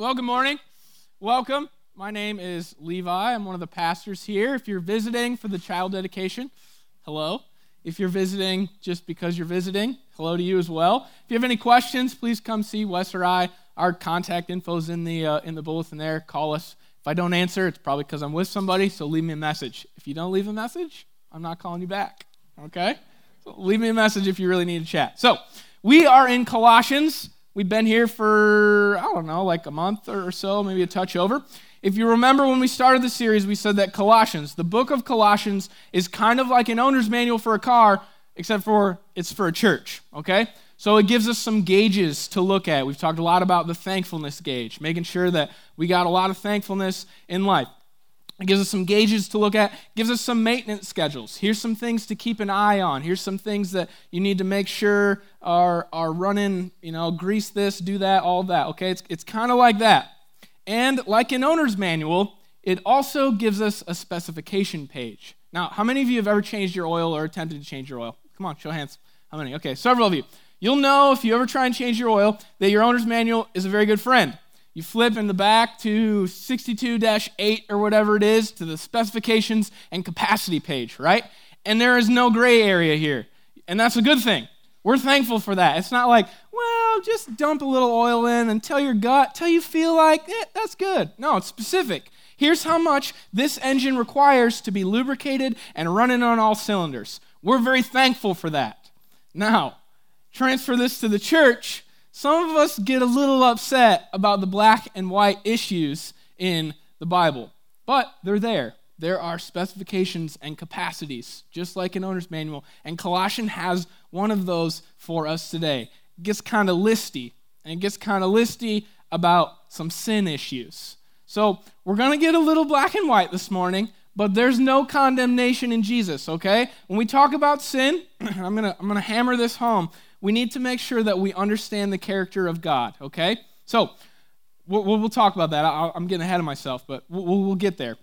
Well, good morning. Welcome. My name is Levi. I'm one of the pastors here. If you're visiting for the child dedication, hello. If you're visiting just because you're visiting, hello to you as well. If you have any questions, please come see Wes or I. Our contact info's in the uh, in the bulletin there. Call us. If I don't answer, it's probably because I'm with somebody. So leave me a message. If you don't leave a message, I'm not calling you back. Okay? So leave me a message if you really need to chat. So we are in Colossians. We've been here for, I don't know, like a month or so, maybe a touch over. If you remember when we started the series, we said that Colossians, the book of Colossians, is kind of like an owner's manual for a car, except for it's for a church, okay? So it gives us some gauges to look at. We've talked a lot about the thankfulness gauge, making sure that we got a lot of thankfulness in life. It gives us some gauges to look at, gives us some maintenance schedules. Here's some things to keep an eye on. Here's some things that you need to make sure are, are running, you know, grease this, do that, all that. Okay, it's, it's kind of like that. And like an owner's manual, it also gives us a specification page. Now, how many of you have ever changed your oil or attempted to change your oil? Come on, show hands. How many? Okay, several of you. You'll know if you ever try and change your oil that your owner's manual is a very good friend. You flip in the back to 62 8 or whatever it is to the specifications and capacity page, right? And there is no gray area here. And that's a good thing. We're thankful for that. It's not like, well, just dump a little oil in and tell your gut, till you feel like, eh, that's good. No, it's specific. Here's how much this engine requires to be lubricated and running on all cylinders. We're very thankful for that. Now, transfer this to the church some of us get a little upset about the black and white issues in the Bible, but they're there. There are specifications and capacities, just like an owner's manual. And Colossians has one of those for us today. It gets kind of listy, and it gets kind of listy about some sin issues. So we're going to get a little black and white this morning, but there's no condemnation in Jesus, okay? When we talk about sin, I'm going to I'm going to hammer this home we need to make sure that we understand the character of God, okay? So, we'll, we'll talk about that. I, am getting ahead of myself, but we'll, we'll get there.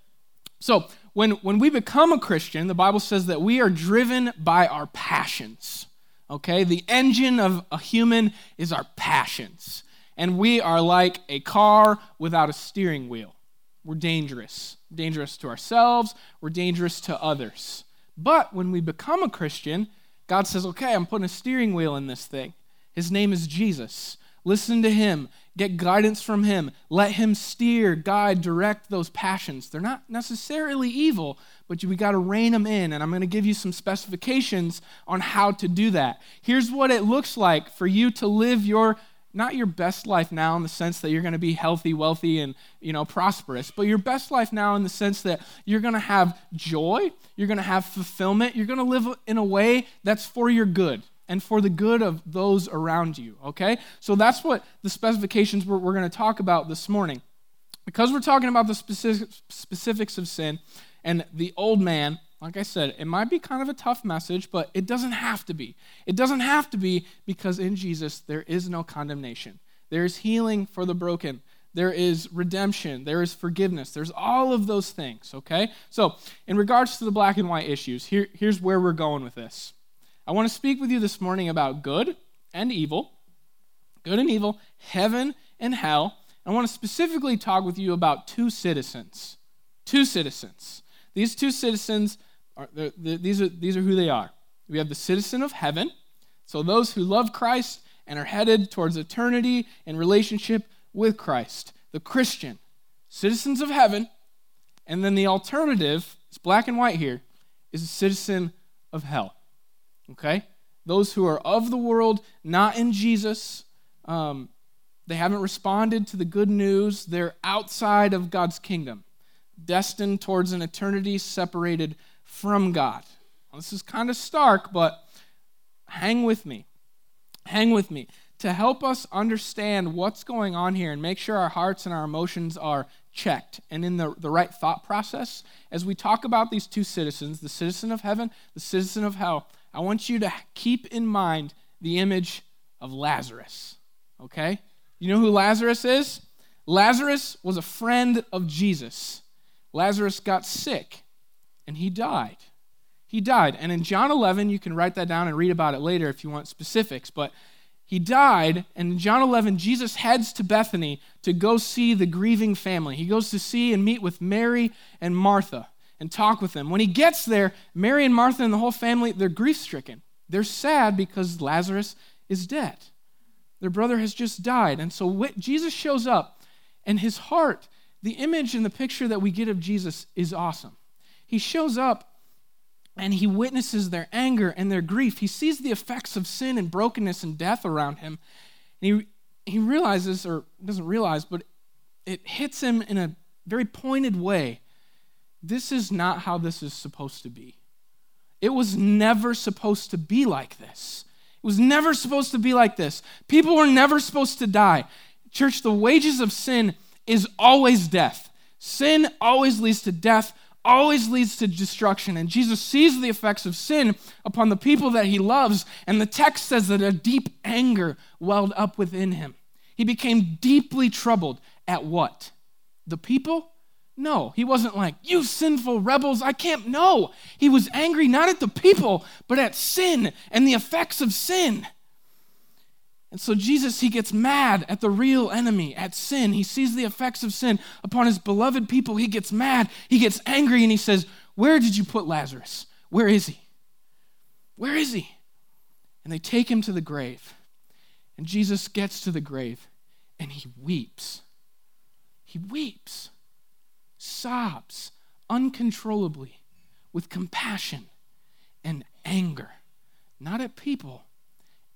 So, when, when we become a Christian, the Bible says that we are driven by our passions, okay? The engine of a human is our passions. And we are like a car without a steering wheel. We're dangerous. Dangerous to ourselves, we're dangerous to others. But when we become a Christian, God says, okay, I'm putting a steering wheel in this thing. His name is Jesus. Listen to him. Get guidance from him. Let him steer, guide, direct those passions. They're not necessarily evil, but we got to rein them in. And I'm going to give you some specifications on how to do that. Here's what it looks like for you to live your not your best life now in the sense that you're going to be healthy, wealthy, and you know prosperous, but your best life now in the sense that you're going to have joy, you're going to have fulfillment, you're going to live in a way that's for your good and for the good of those around you. Okay, so that's what the specifications we're, we're going to talk about this morning. Because we're talking about the specific, specifics of sin and the old man, like I said, it might be kind of a tough message, but it doesn't have to be. It doesn't have to be because in Jesus there is no condemnation. There is healing for the broken. There is redemption. There is forgiveness. There's all of those things, okay? So, in regards to the black and white issues, here, here's where we're going with this. I want to speak with you this morning about good and evil, good and evil, heaven and hell. I want to specifically talk with you about two citizens. Two citizens. These two citizens are, they're, they're, these, are, these are who they are. We have the citizen of heaven, so those who love Christ and are headed towards eternity in relationship with Christ. The Christian, citizens of heaven, and then the alternative, it's black and white here, is a citizen of hell. Okay? Those who are of the world, not in Jesus, um, they haven't responded to the good news, they're outside of God's kingdom, destined towards an eternity separated from God. This is kind of stark, but hang with me. Hang with me. To help us understand what's going on here and make sure our hearts and our emotions are checked and in the, the right thought process, as we talk about these two citizens, the citizen of heaven, the citizen of hell, I want you to keep in mind the image of Lazarus. Okay? You know who Lazarus is? Lazarus was a friend of Jesus. Lazarus got sick and he died. He died. And in John 11, you can write that down and read about it later if you want specifics, but he died, and in John 11, Jesus heads to Bethany to go see the grieving family. He goes to see and meet with Mary and Martha and talk with them. When he gets there, Mary and Martha and the whole family, they're grief stricken. They're sad because Lazarus is dead. Their brother has just died. And so Jesus shows up, and his heart, the image and the picture that we get of Jesus is awesome. He shows up and he witnesses their anger and their grief. He sees the effects of sin and brokenness and death around him. And he, he realizes, or doesn't realize, but it hits him in a very pointed way. This is not how this is supposed to be. It was never supposed to be like this. It was never supposed to be like this. People were never supposed to die. Church, the wages of sin is always death. Sin always leads to death always leads to destruction. And Jesus sees the effects of sin upon the people that he loves. And the text says that a deep anger welled up within him. He became deeply troubled at what? The people? No, he wasn't like, you sinful rebels, I can't. No, he was angry not at the people, but at sin and the effects of sin. And so Jesus, he gets mad at the real enemy, at sin. He sees the effects of sin upon his beloved people. He gets mad, he gets angry, and he says, Where did you put Lazarus? Where is he? Where is he? And they take him to the grave. And Jesus gets to the grave and he weeps. He weeps, sobs uncontrollably with compassion and anger, not at people,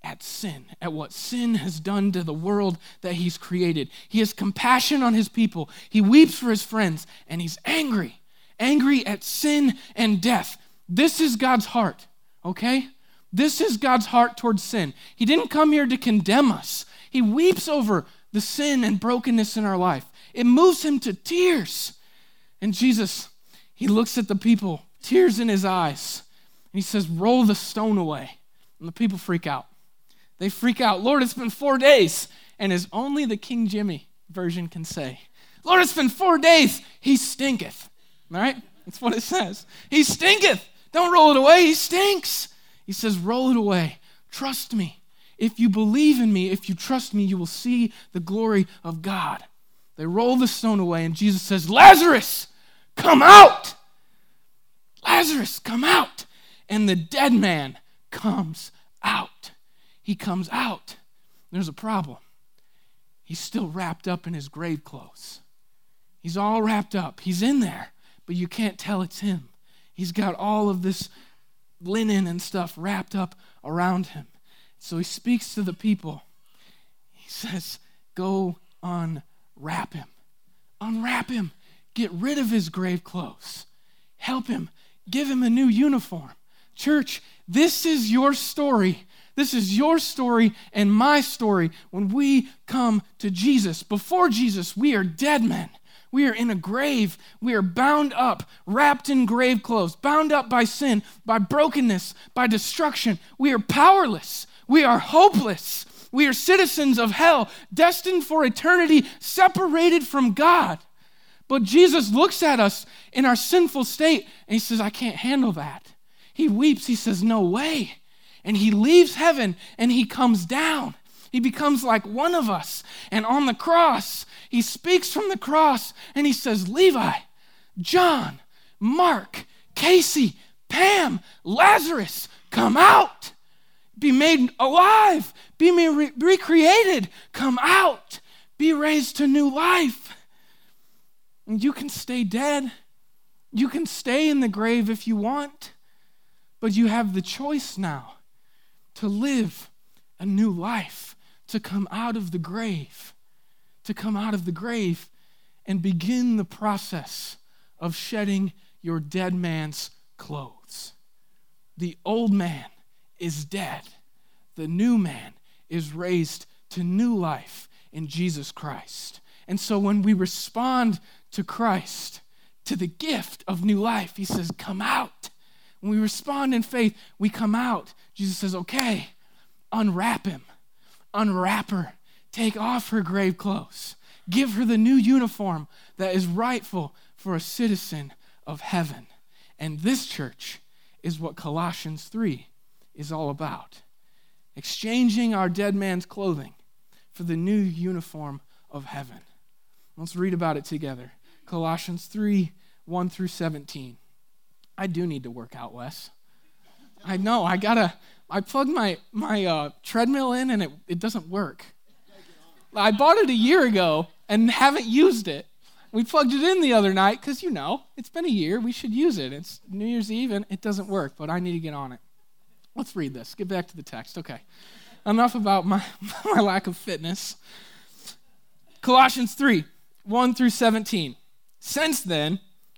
at sin, at what sin has done to the world that he's created. He has compassion on his people. He weeps for his friends, and he's angry, angry at sin and death. This is God's heart, okay? This is God's heart towards sin. He didn't come here to condemn us, He weeps over the sin and brokenness in our life. It moves him to tears. And Jesus, he looks at the people, tears in his eyes, and he says, Roll the stone away. And the people freak out. They freak out. Lord, it's been four days. And as only the King Jimmy version can say, Lord, it's been four days. He stinketh. All right? That's what it says. He stinketh. Don't roll it away. He stinks. He says, roll it away. Trust me. If you believe in me, if you trust me, you will see the glory of God. They roll the stone away, and Jesus says, Lazarus, come out. Lazarus, come out. And the dead man comes out he comes out. There's a problem. He's still wrapped up in his grave clothes. He's all wrapped up. He's in there, but you can't tell it's him. He's got all of this linen and stuff wrapped up around him. So he speaks to the people. He says, Go unwrap him. Unwrap him. Get rid of his grave clothes. Help him. Give him a new uniform. Church, this is your story this is your story and my story when we come to Jesus. Before Jesus, we are dead men. We are in a grave. We are bound up, wrapped in grave clothes, bound up by sin, by brokenness, by destruction. We are powerless. We are hopeless. We are citizens of hell, destined for eternity, separated from God. But Jesus looks at us in our sinful state and he says, I can't handle that. He weeps. He says, No way and he leaves heaven and he comes down. He becomes like one of us. And on the cross, he speaks from the cross and he says, Levi, John, Mark, Casey, Pam, Lazarus, come out. Be made alive. Be re- recreated. Come out. Be raised to new life. And you can stay dead. You can stay in the grave if you want. But you have the choice now to live a new life, to come out of the grave, to come out of the grave and begin the process of shedding your dead man's clothes. The old man is dead, the new man is raised to new life in Jesus Christ. And so when we respond to Christ, to the gift of new life, he says, Come out. When we respond in faith, we come out. Jesus says, okay, unwrap him, unwrap her, take off her grave clothes, give her the new uniform that is rightful for a citizen of heaven. And this church is what Colossians 3 is all about. exchanging our dead man's clothing for the new uniform of heaven. Let's read about it together. Colossians 3 1 through 17. I do need to work out, Wes. I know. I gotta. I plugged my my uh, treadmill in and it, it doesn't work. I bought it a year ago and haven't used it. We plugged it in the other night because you know it's been a year. We should use it. It's New Year's Eve and it doesn't work, but I need to get on it. Let's read this. Get back to the text. Okay. Enough about my, my lack of fitness. Colossians 3 1 through 17. Since then,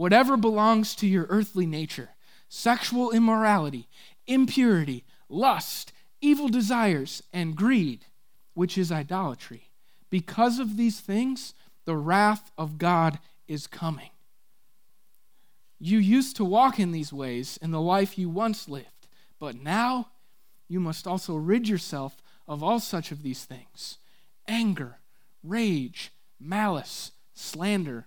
whatever belongs to your earthly nature sexual immorality, impurity, lust, evil desires, and greed, which is idolatry. Because of these things, the wrath of God is coming. You used to walk in these ways in the life you once lived, but now you must also rid yourself of all such of these things anger, rage, malice, slander,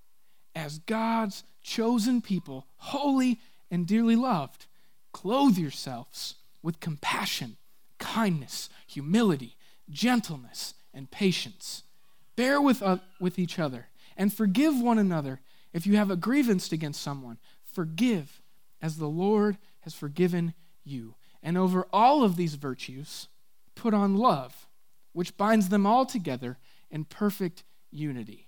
as God's chosen people, holy and dearly loved, clothe yourselves with compassion, kindness, humility, gentleness, and patience. Bear with, uh, with each other and forgive one another if you have a grievance against someone. Forgive as the Lord has forgiven you. And over all of these virtues, put on love, which binds them all together in perfect unity.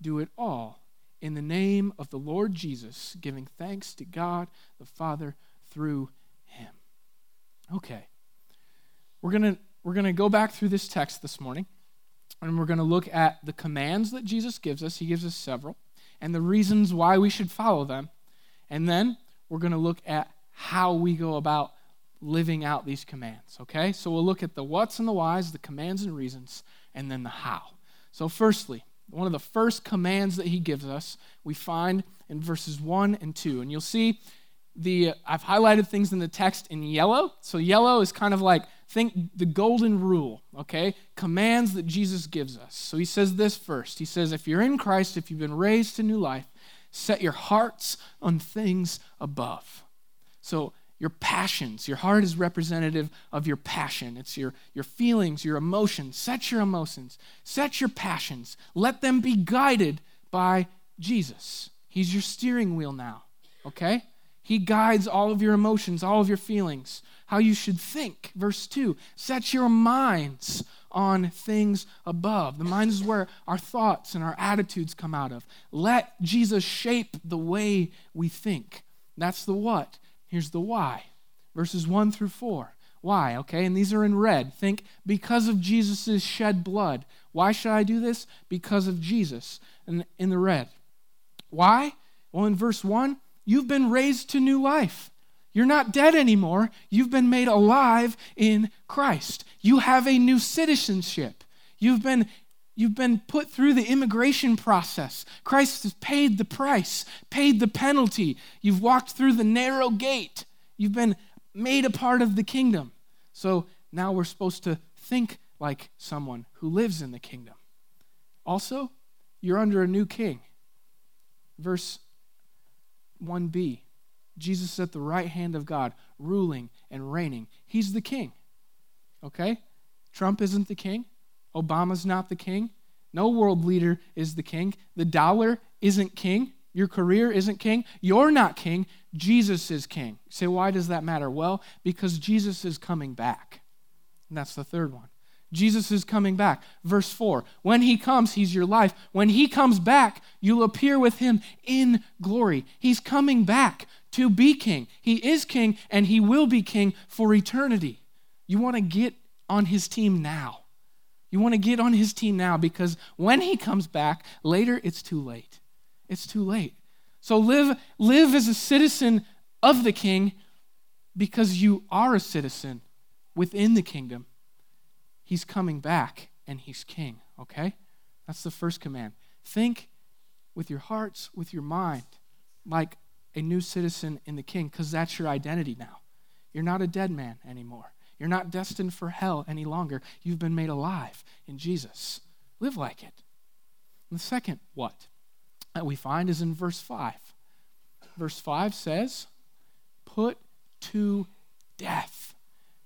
do it all in the name of the Lord Jesus, giving thanks to God the Father through him. Okay. We're going to we're going to go back through this text this morning and we're going to look at the commands that Jesus gives us. He gives us several and the reasons why we should follow them. And then we're going to look at how we go about living out these commands, okay? So we'll look at the what's and the whys, the commands and reasons, and then the how. So, firstly, one of the first commands that he gives us, we find in verses 1 and 2. And you'll see the uh, I've highlighted things in the text in yellow. So yellow is kind of like think the golden rule, okay? Commands that Jesus gives us. So he says this first. He says if you're in Christ, if you've been raised to new life, Set your hearts on things above. So, your passions, your heart is representative of your passion. It's your, your feelings, your emotions. Set your emotions, set your passions. Let them be guided by Jesus. He's your steering wheel now, okay? He guides all of your emotions, all of your feelings, how you should think. Verse 2 Set your minds on things above. The mind is where our thoughts and our attitudes come out of. Let Jesus shape the way we think. That's the what. Here's the why. Verses 1 through 4. Why? Okay, and these are in red. Think because of Jesus' shed blood. Why should I do this? Because of Jesus And in the red. Why? Well, in verse 1, you've been raised to new life. You're not dead anymore. You've been made alive in Christ. You have a new citizenship. You've been, you've been put through the immigration process. Christ has paid the price, paid the penalty. You've walked through the narrow gate. You've been made a part of the kingdom. So now we're supposed to think like someone who lives in the kingdom. Also, you're under a new king. Verse 1b Jesus at the right hand of God, ruling and reigning. He's the king. Okay? Trump isn't the king. Obama's not the king. No world leader is the king. The dollar isn't king. Your career isn't king. You're not king. Jesus is king. You say, why does that matter? Well, because Jesus is coming back. And that's the third one. Jesus is coming back. Verse 4 When he comes, he's your life. When he comes back, you'll appear with him in glory. He's coming back to be king. He is king, and he will be king for eternity. You want to get on his team now. You want to get on his team now because when he comes back, later it's too late. It's too late. So live, live as a citizen of the king because you are a citizen within the kingdom. He's coming back and he's king, okay? That's the first command. Think with your hearts, with your mind, like a new citizen in the king, because that's your identity now. You're not a dead man anymore. You're not destined for hell any longer. You've been made alive in Jesus. Live like it. And the second what that we find is in verse 5. Verse 5 says, Put to death.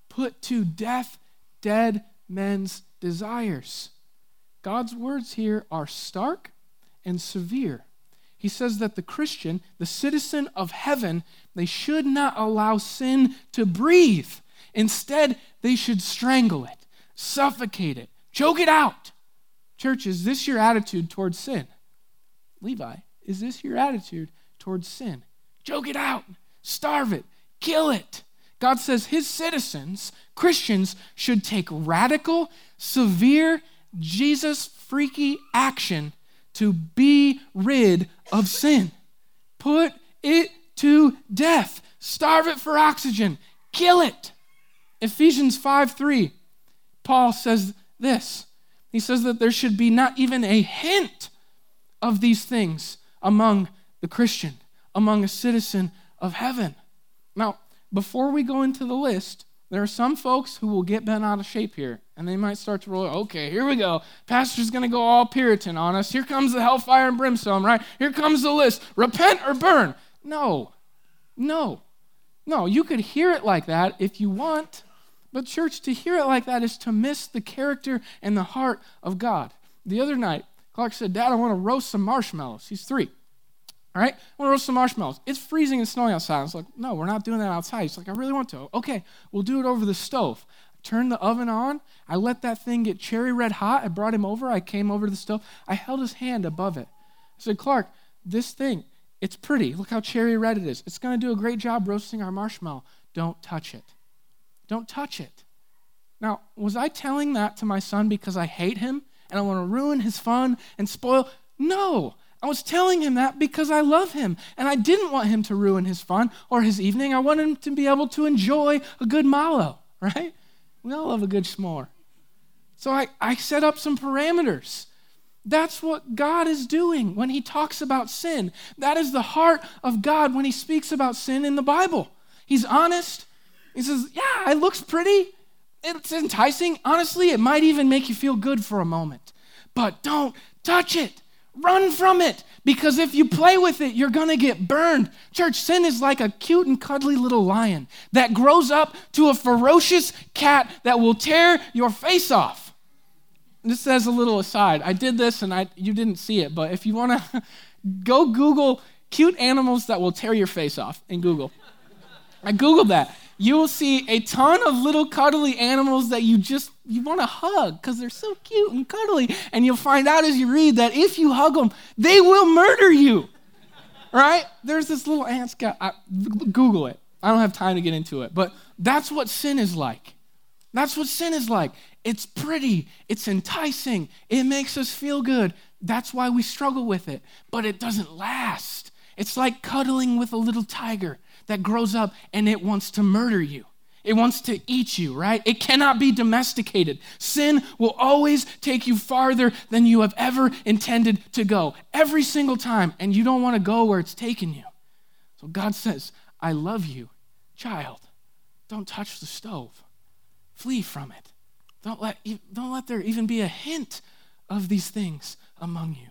Put to death dead men's desires. God's words here are stark and severe. He says that the Christian, the citizen of heaven, they should not allow sin to breathe. Instead, they should strangle it, suffocate it, choke it out. Church, is this your attitude towards sin? Levi, is this your attitude towards sin? Choke it out, starve it, kill it. God says his citizens, Christians, should take radical, severe, Jesus freaky action to be rid of sin. Put it to death. Starve it for oxygen. Kill it. Ephesians 5 3, Paul says this. He says that there should be not even a hint of these things among the Christian, among a citizen of heaven. Now, before we go into the list, there are some folks who will get bent out of shape here, and they might start to roll. Okay, here we go. Pastor's going to go all Puritan on us. Here comes the hellfire and brimstone, right? Here comes the list repent or burn. No, no, no. You could hear it like that if you want, but, church, to hear it like that is to miss the character and the heart of God. The other night, Clark said, Dad, I want to roast some marshmallows. He's three. All right, I want to roast some marshmallows. It's freezing and snowing outside. I was like, no, we're not doing that outside. He's like, I really want to. Okay, we'll do it over the stove. I turned the oven on. I let that thing get cherry red hot. I brought him over. I came over to the stove. I held his hand above it. I said, Clark, this thing, it's pretty. Look how cherry red it is. It's going to do a great job roasting our marshmallow. Don't touch it. Don't touch it. Now, was I telling that to my son because I hate him and I want to ruin his fun and spoil? No. I was telling him that because I love him and I didn't want him to ruin his fun or his evening. I wanted him to be able to enjoy a good mallow, right? We all love a good s'more. So I, I set up some parameters. That's what God is doing when He talks about sin. That is the heart of God when He speaks about sin in the Bible. He's honest. He says, Yeah, it looks pretty. It's enticing. Honestly, it might even make you feel good for a moment. But don't touch it. Run from it because if you play with it, you're going to get burned. Church, sin is like a cute and cuddly little lion that grows up to a ferocious cat that will tear your face off. This as a little aside. I did this and I, you didn't see it, but if you want to go Google cute animals that will tear your face off in Google. I Googled that. You will see a ton of little cuddly animals that you just you want to hug because they're so cute and cuddly. And you'll find out as you read that if you hug them they will murder you. Right? There's this little ant guy google it. I don't have time to get into it but that's what sin is like. That's what sin is like. It's pretty. It's enticing. It makes us feel good. That's why we struggle with it. But it doesn't last. It's like cuddling with a little tiger that grows up and it wants to murder you. It wants to eat you, right? It cannot be domesticated. Sin will always take you farther than you have ever intended to go, every single time, and you don't want to go where it's taking you. So God says, I love you, child. Don't touch the stove. Flee from it. Don't let, don't let there even be a hint of these things among you.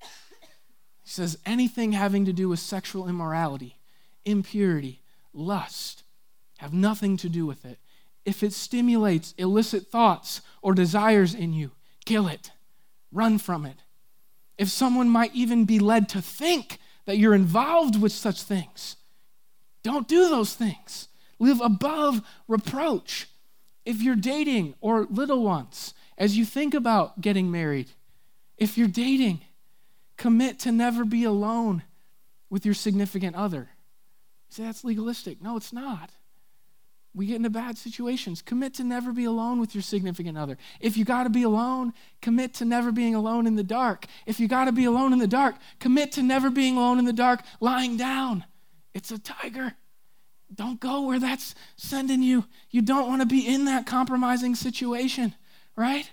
He says, anything having to do with sexual immorality, impurity, lust, have nothing to do with it. If it stimulates illicit thoughts or desires in you, kill it, run from it. If someone might even be led to think that you're involved with such things, don't do those things. Live above reproach. If you're dating or little ones, as you think about getting married, if you're dating, commit to never be alone with your significant other. You say that's legalistic. No, it's not. We get into bad situations. Commit to never be alone with your significant other. If you got to be alone, commit to never being alone in the dark. If you got to be alone in the dark, commit to never being alone in the dark lying down. It's a tiger. Don't go where that's sending you. You don't want to be in that compromising situation, right?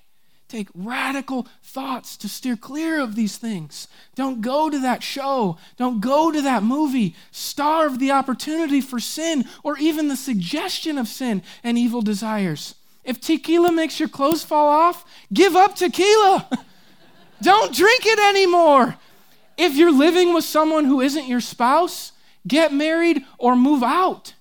Take radical thoughts to steer clear of these things. Don't go to that show. Don't go to that movie. Starve the opportunity for sin or even the suggestion of sin and evil desires. If tequila makes your clothes fall off, give up tequila. Don't drink it anymore. If you're living with someone who isn't your spouse, get married or move out.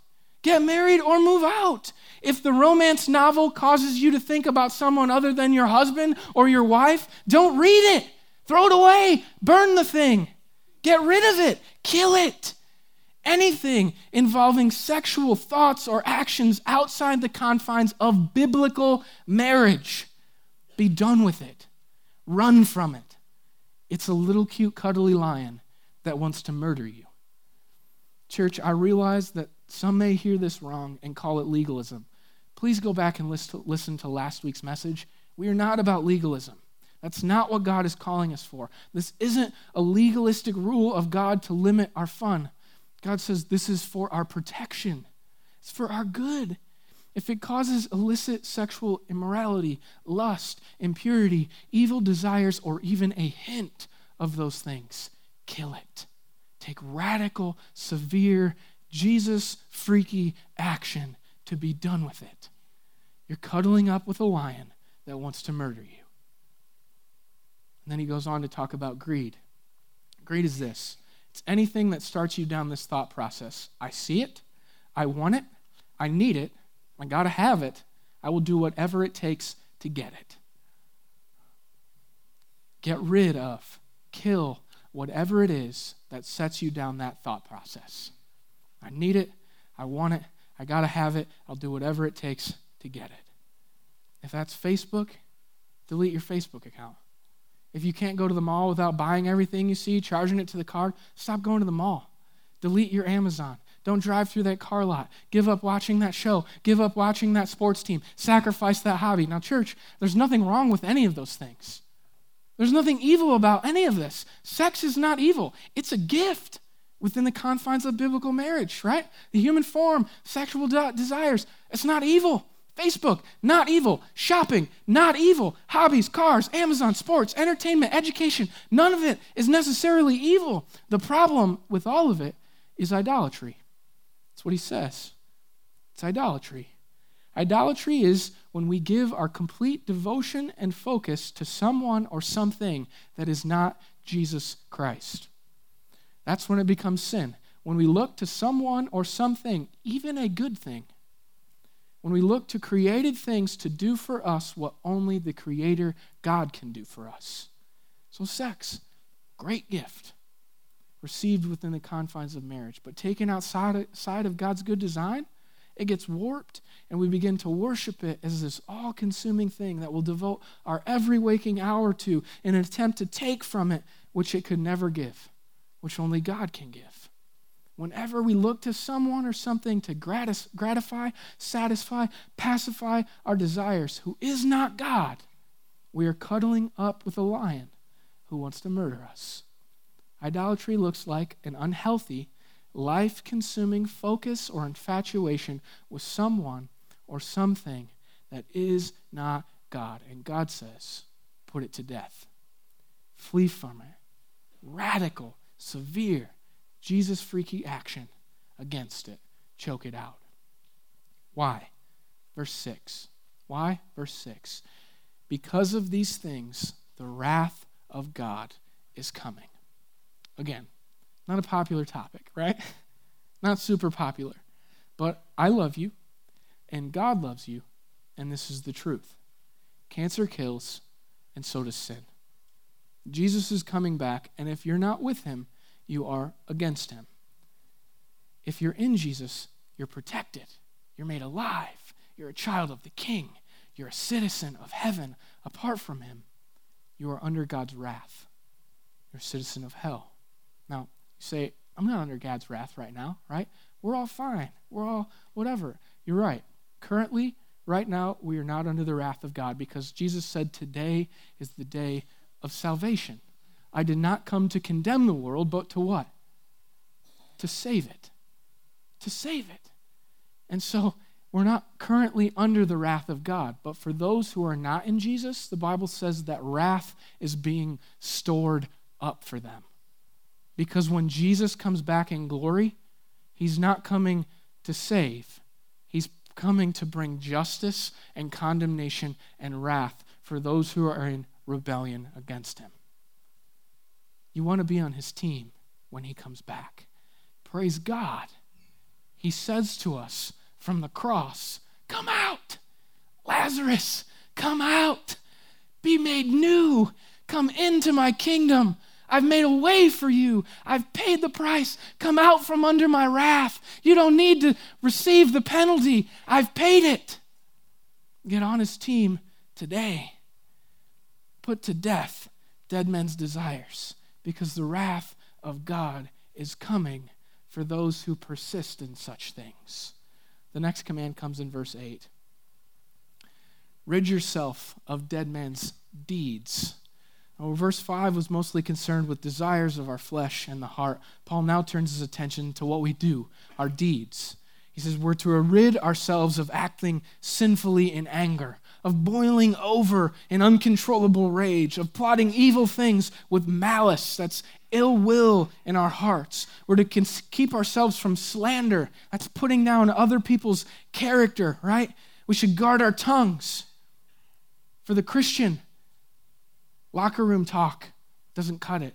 Get married or move out. If the romance novel causes you to think about someone other than your husband or your wife, don't read it. Throw it away. Burn the thing. Get rid of it. Kill it. Anything involving sexual thoughts or actions outside the confines of biblical marriage, be done with it. Run from it. It's a little cute, cuddly lion that wants to murder you. Church, I realize that some may hear this wrong and call it legalism please go back and listen to last week's message. We are not about legalism. That's not what God is calling us for. This isn't a legalistic rule of God to limit our fun. God says this is for our protection, it's for our good. If it causes illicit sexual immorality, lust, impurity, evil desires, or even a hint of those things, kill it. Take radical, severe, Jesus freaky action to be done with it. You're cuddling up with a lion that wants to murder you. And then he goes on to talk about greed. Greed is this it's anything that starts you down this thought process. I see it, I want it, I need it, I got to have it, I will do whatever it takes to get it. Get rid of, kill whatever it is that sets you down that thought process. I need it, I want it, I got to have it. I'll do whatever it takes to get it. If that's Facebook, delete your Facebook account. If you can't go to the mall without buying everything you see, charging it to the card, stop going to the mall. Delete your Amazon. Don't drive through that car lot. Give up watching that show. Give up watching that sports team. Sacrifice that hobby. Now, church, there's nothing wrong with any of those things. There's nothing evil about any of this. Sex is not evil, it's a gift within the confines of biblical marriage, right? The human form, sexual de- desires, it's not evil. Facebook, not evil. Shopping, not evil. Hobbies, cars, Amazon, sports, entertainment, education, none of it is necessarily evil. The problem with all of it is idolatry. That's what he says. It's idolatry. Idolatry is when we give our complete devotion and focus to someone or something that is not Jesus Christ. That's when it becomes sin. When we look to someone or something, even a good thing, when we look to created things to do for us what only the Creator God can do for us. So, sex, great gift, received within the confines of marriage, but taken outside of God's good design, it gets warped, and we begin to worship it as this all consuming thing that will devote our every waking hour to in an attempt to take from it which it could never give which only God can give. Whenever we look to someone or something to gratify, satisfy, pacify our desires, who is not God, we are cuddling up with a lion who wants to murder us. Idolatry looks like an unhealthy, life consuming focus or infatuation with someone or something that is not God. And God says, put it to death. Flee from it. Radical severe Jesus freaky action against it. Choke it out. Why? Verse 6. Why? Verse 6 Because of these things, the wrath of God is coming. Again, not a popular topic, right? Not super popular. But I love you, and God loves you, and this is the truth. Cancer kills, and so does sin. Jesus is coming back, and if you're not with him, you are against him. If you're in Jesus, you're protected. You're made alive. You're a child of the King. You're a citizen of heaven. Apart from him, you are under God's wrath. You're a citizen of hell. Now, you say, I'm not under God's wrath right now, right? We're all fine. We're all whatever. You're right. Currently, right now, we are not under the wrath of God because Jesus said today is the day of salvation. I did not come to condemn the world, but to what? To save it. To save it. And so we're not currently under the wrath of God, but for those who are not in Jesus, the Bible says that wrath is being stored up for them. Because when Jesus comes back in glory, he's not coming to save, he's coming to bring justice and condemnation and wrath for those who are in rebellion against him. You want to be on his team when he comes back. Praise God. He says to us from the cross, Come out, Lazarus, come out, be made new, come into my kingdom. I've made a way for you. I've paid the price. Come out from under my wrath. You don't need to receive the penalty. I've paid it. Get on his team today. Put to death dead men's desires because the wrath of God is coming for those who persist in such things. The next command comes in verse 8 Rid yourself of dead men's deeds well, verse 5 was mostly concerned with desires of our flesh and the heart. Paul now turns his attention to what we do, our deeds. He says, We're to rid ourselves of acting sinfully in anger, of boiling over in uncontrollable rage, of plotting evil things with malice, that's ill will in our hearts. We're to keep ourselves from slander, that's putting down other people's character, right? We should guard our tongues. For the Christian, Locker room talk doesn't cut it.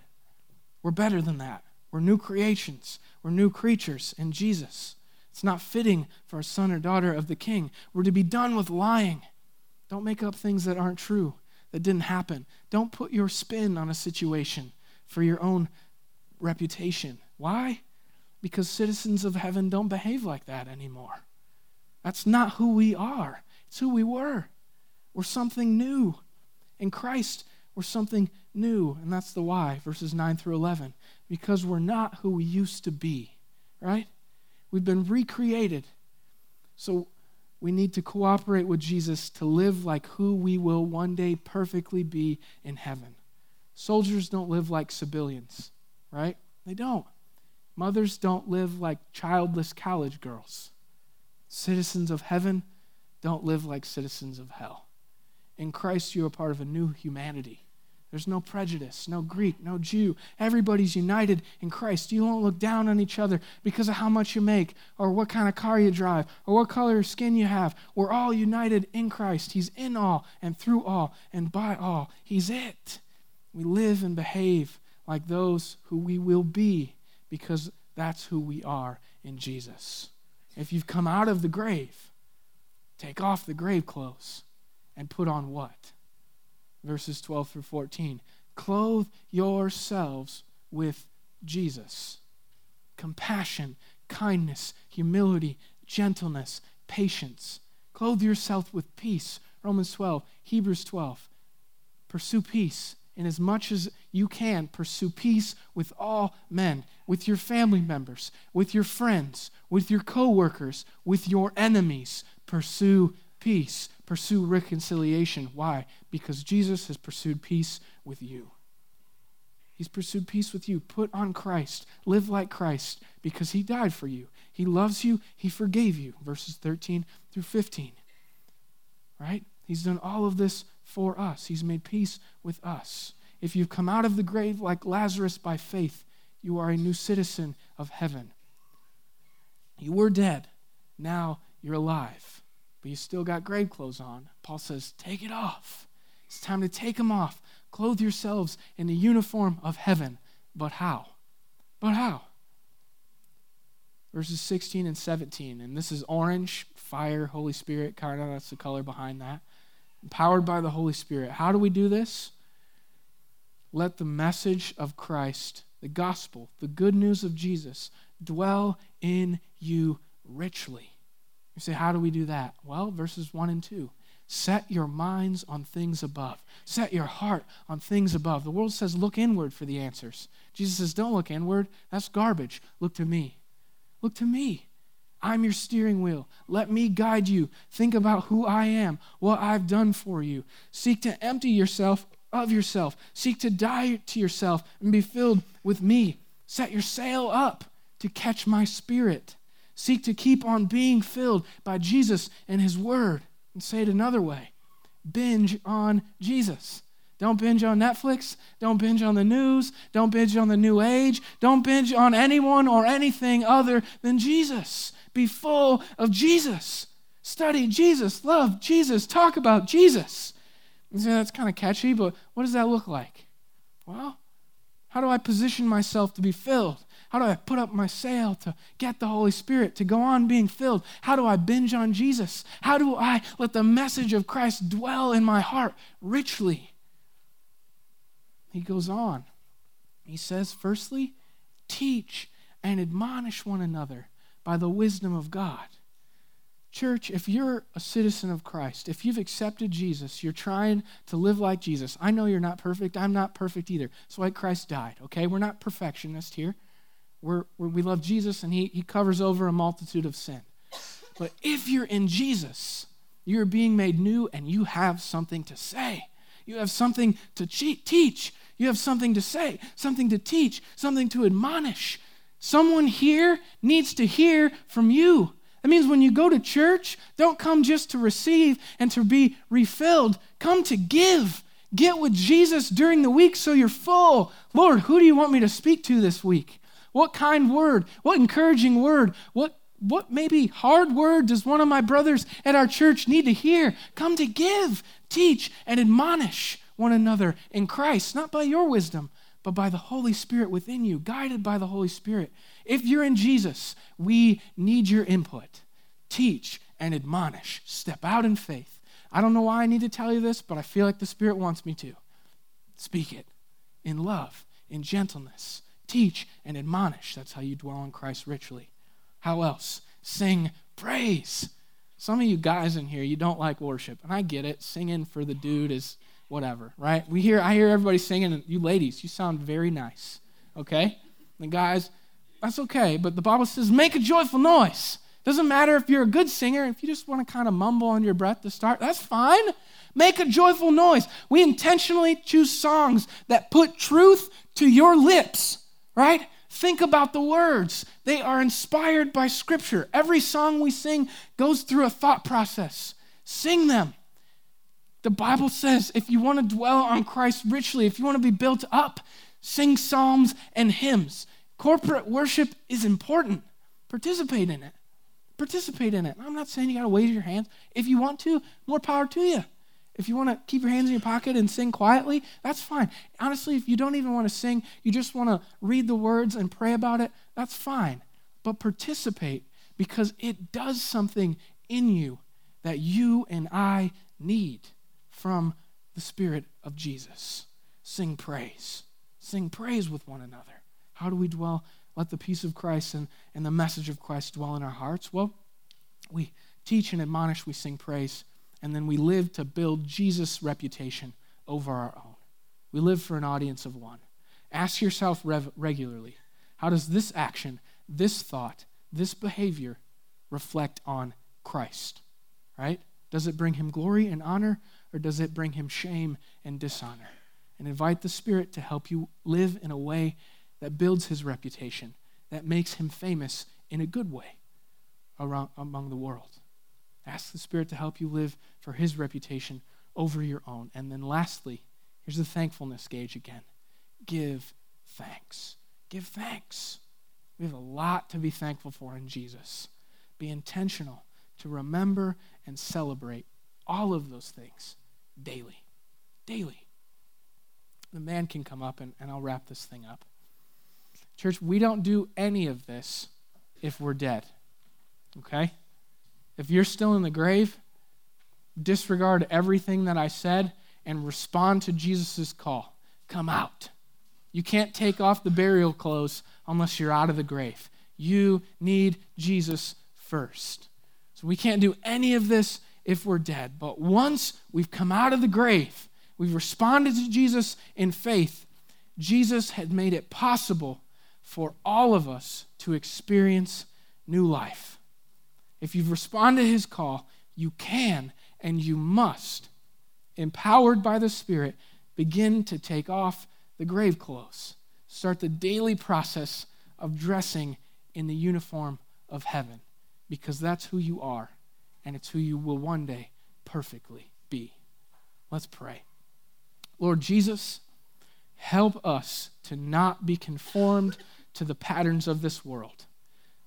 We're better than that. We're new creations, we're new creatures in Jesus. It's not fitting for a son or daughter of the king. We're to be done with lying. Don't make up things that aren't true, that didn't happen. Don't put your spin on a situation for your own reputation. Why? Because citizens of heaven don't behave like that anymore. That's not who we are, it's who we were. We're something new. In Christ, we're something new. And that's the why, verses 9 through 11. Because we're not who we used to be, right? We've been recreated. So we need to cooperate with Jesus to live like who we will one day perfectly be in heaven. Soldiers don't live like civilians, right? They don't. Mothers don't live like childless college girls. Citizens of heaven don't live like citizens of hell. In Christ, you are part of a new humanity. There's no prejudice, no Greek, no Jew. Everybody's united in Christ. You won't look down on each other because of how much you make, or what kind of car you drive, or what color skin you have. We're all united in Christ. He's in all, and through all, and by all. He's it. We live and behave like those who we will be because that's who we are in Jesus. If you've come out of the grave, take off the grave clothes and put on what? Verses 12 through 14. Clothe yourselves with Jesus. Compassion, kindness, humility, gentleness, patience. Clothe yourself with peace. Romans 12, Hebrews 12. Pursue peace. And as much as you can, pursue peace with all men, with your family members, with your friends, with your coworkers, with your enemies. Pursue peace pursue reconciliation. Why? Because Jesus has pursued peace with you. He's pursued peace with you. Put on Christ. Live like Christ because he died for you. He loves you. He forgave you. Verses 13 through 15. Right? He's done all of this for us. He's made peace with us. If you've come out of the grave like Lazarus by faith, you are a new citizen of heaven. You were dead. Now you're alive but you still got grave clothes on. Paul says, Take it off. It's time to take them off. Clothe yourselves in the uniform of heaven. But how? But how? Verses 16 and 17. And this is orange, fire, Holy Spirit, kind of, that's the color behind that. Empowered by the Holy Spirit. How do we do this? Let the message of Christ, the gospel, the good news of Jesus, dwell in you richly. You say, how do we do that? Well, verses 1 and 2. Set your minds on things above. Set your heart on things above. The world says, look inward for the answers. Jesus says, don't look inward. That's garbage. Look to me. Look to me. I'm your steering wheel. Let me guide you. Think about who I am, what I've done for you. Seek to empty yourself of yourself. Seek to die to yourself and be filled with me. Set your sail up to catch my spirit. Seek to keep on being filled by Jesus and his word. And say it another way binge on Jesus. Don't binge on Netflix. Don't binge on the news. Don't binge on the new age. Don't binge on anyone or anything other than Jesus. Be full of Jesus. Study Jesus. Love Jesus. Talk about Jesus. You say that's kind of catchy, but what does that look like? Well, how do I position myself to be filled? How do I put up my sail to get the Holy Spirit to go on being filled? How do I binge on Jesus? How do I let the message of Christ dwell in my heart richly? He goes on. He says, firstly, teach and admonish one another by the wisdom of God. Church, if you're a citizen of Christ, if you've accepted Jesus, you're trying to live like Jesus. I know you're not perfect. I'm not perfect either. That's why Christ died, okay? We're not perfectionists here. We're, we love Jesus, and he, he covers over a multitude of sin. But if you're in Jesus, you're being made new and you have something to say. You have something to teach. You have something to say, something to teach, something to admonish. Someone here needs to hear from you. That means when you go to church, don't come just to receive and to be refilled. Come to give. Get with Jesus during the week so you're full. Lord, who do you want me to speak to this week? What kind word? What encouraging word? What what maybe hard word does one of my brothers at our church need to hear? Come to give, teach, and admonish one another in Christ, not by your wisdom, but by the Holy Spirit within you, guided by the Holy Spirit. If you're in Jesus, we need your input. Teach and admonish. Step out in faith. I don't know why I need to tell you this, but I feel like the Spirit wants me to. Speak it in love, in gentleness. Teach and admonish. That's how you dwell in Christ richly. How else? Sing praise. Some of you guys in here, you don't like worship, and I get it. Singing for the dude is whatever, right? We hear I hear everybody singing, and you ladies, you sound very nice, okay? The guys, that's okay, but the Bible says make a joyful noise. Doesn't matter if you're a good singer, if you just want to kind of mumble on your breath to start, that's fine. Make a joyful noise. We intentionally choose songs that put truth to your lips, right? Think about the words. They are inspired by Scripture. Every song we sing goes through a thought process. Sing them. The Bible says if you want to dwell on Christ richly, if you want to be built up, sing psalms and hymns. Corporate worship is important. Participate in it. Participate in it. I'm not saying you got to wave your hands. If you want to, more power to you. If you want to keep your hands in your pocket and sing quietly, that's fine. Honestly, if you don't even want to sing, you just want to read the words and pray about it, that's fine. But participate because it does something in you that you and I need from the Spirit of Jesus. Sing praise. Sing praise with one another. How do we dwell? Let the peace of Christ and, and the message of Christ dwell in our hearts. Well, we teach and admonish, we sing praise, and then we live to build Jesus' reputation over our own. We live for an audience of one. Ask yourself rev- regularly how does this action, this thought, this behavior reflect on Christ? Right? Does it bring him glory and honor, or does it bring him shame and dishonor? And invite the Spirit to help you live in a way that builds his reputation, that makes him famous in a good way around, among the world. Ask the Spirit to help you live for his reputation over your own. And then lastly, here's the thankfulness gauge again give thanks. Give thanks. We have a lot to be thankful for in Jesus. Be intentional to remember and celebrate all of those things daily. Daily. The man can come up and, and I'll wrap this thing up. Church, we don't do any of this if we're dead. Okay? If you're still in the grave, disregard everything that I said and respond to Jesus' call. Come out. You can't take off the burial clothes unless you're out of the grave. You need Jesus first. So we can't do any of this if we're dead. But once we've come out of the grave, we've responded to Jesus in faith, Jesus had made it possible for all of us to experience new life. If you've responded to his call, you can and you must, empowered by the Spirit, begin to take off the grave clothes. Start the daily process of dressing in the uniform of heaven because that's who you are and it's who you will one day perfectly be. Let's pray. Lord Jesus, help us to not be conformed to the patterns of this world,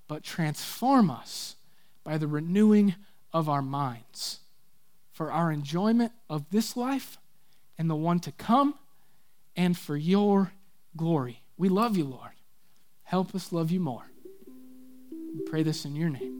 but transform us by the renewing of our minds for our enjoyment of this life and the one to come and for your glory. We love you, Lord. Help us love you more. We pray this in your name.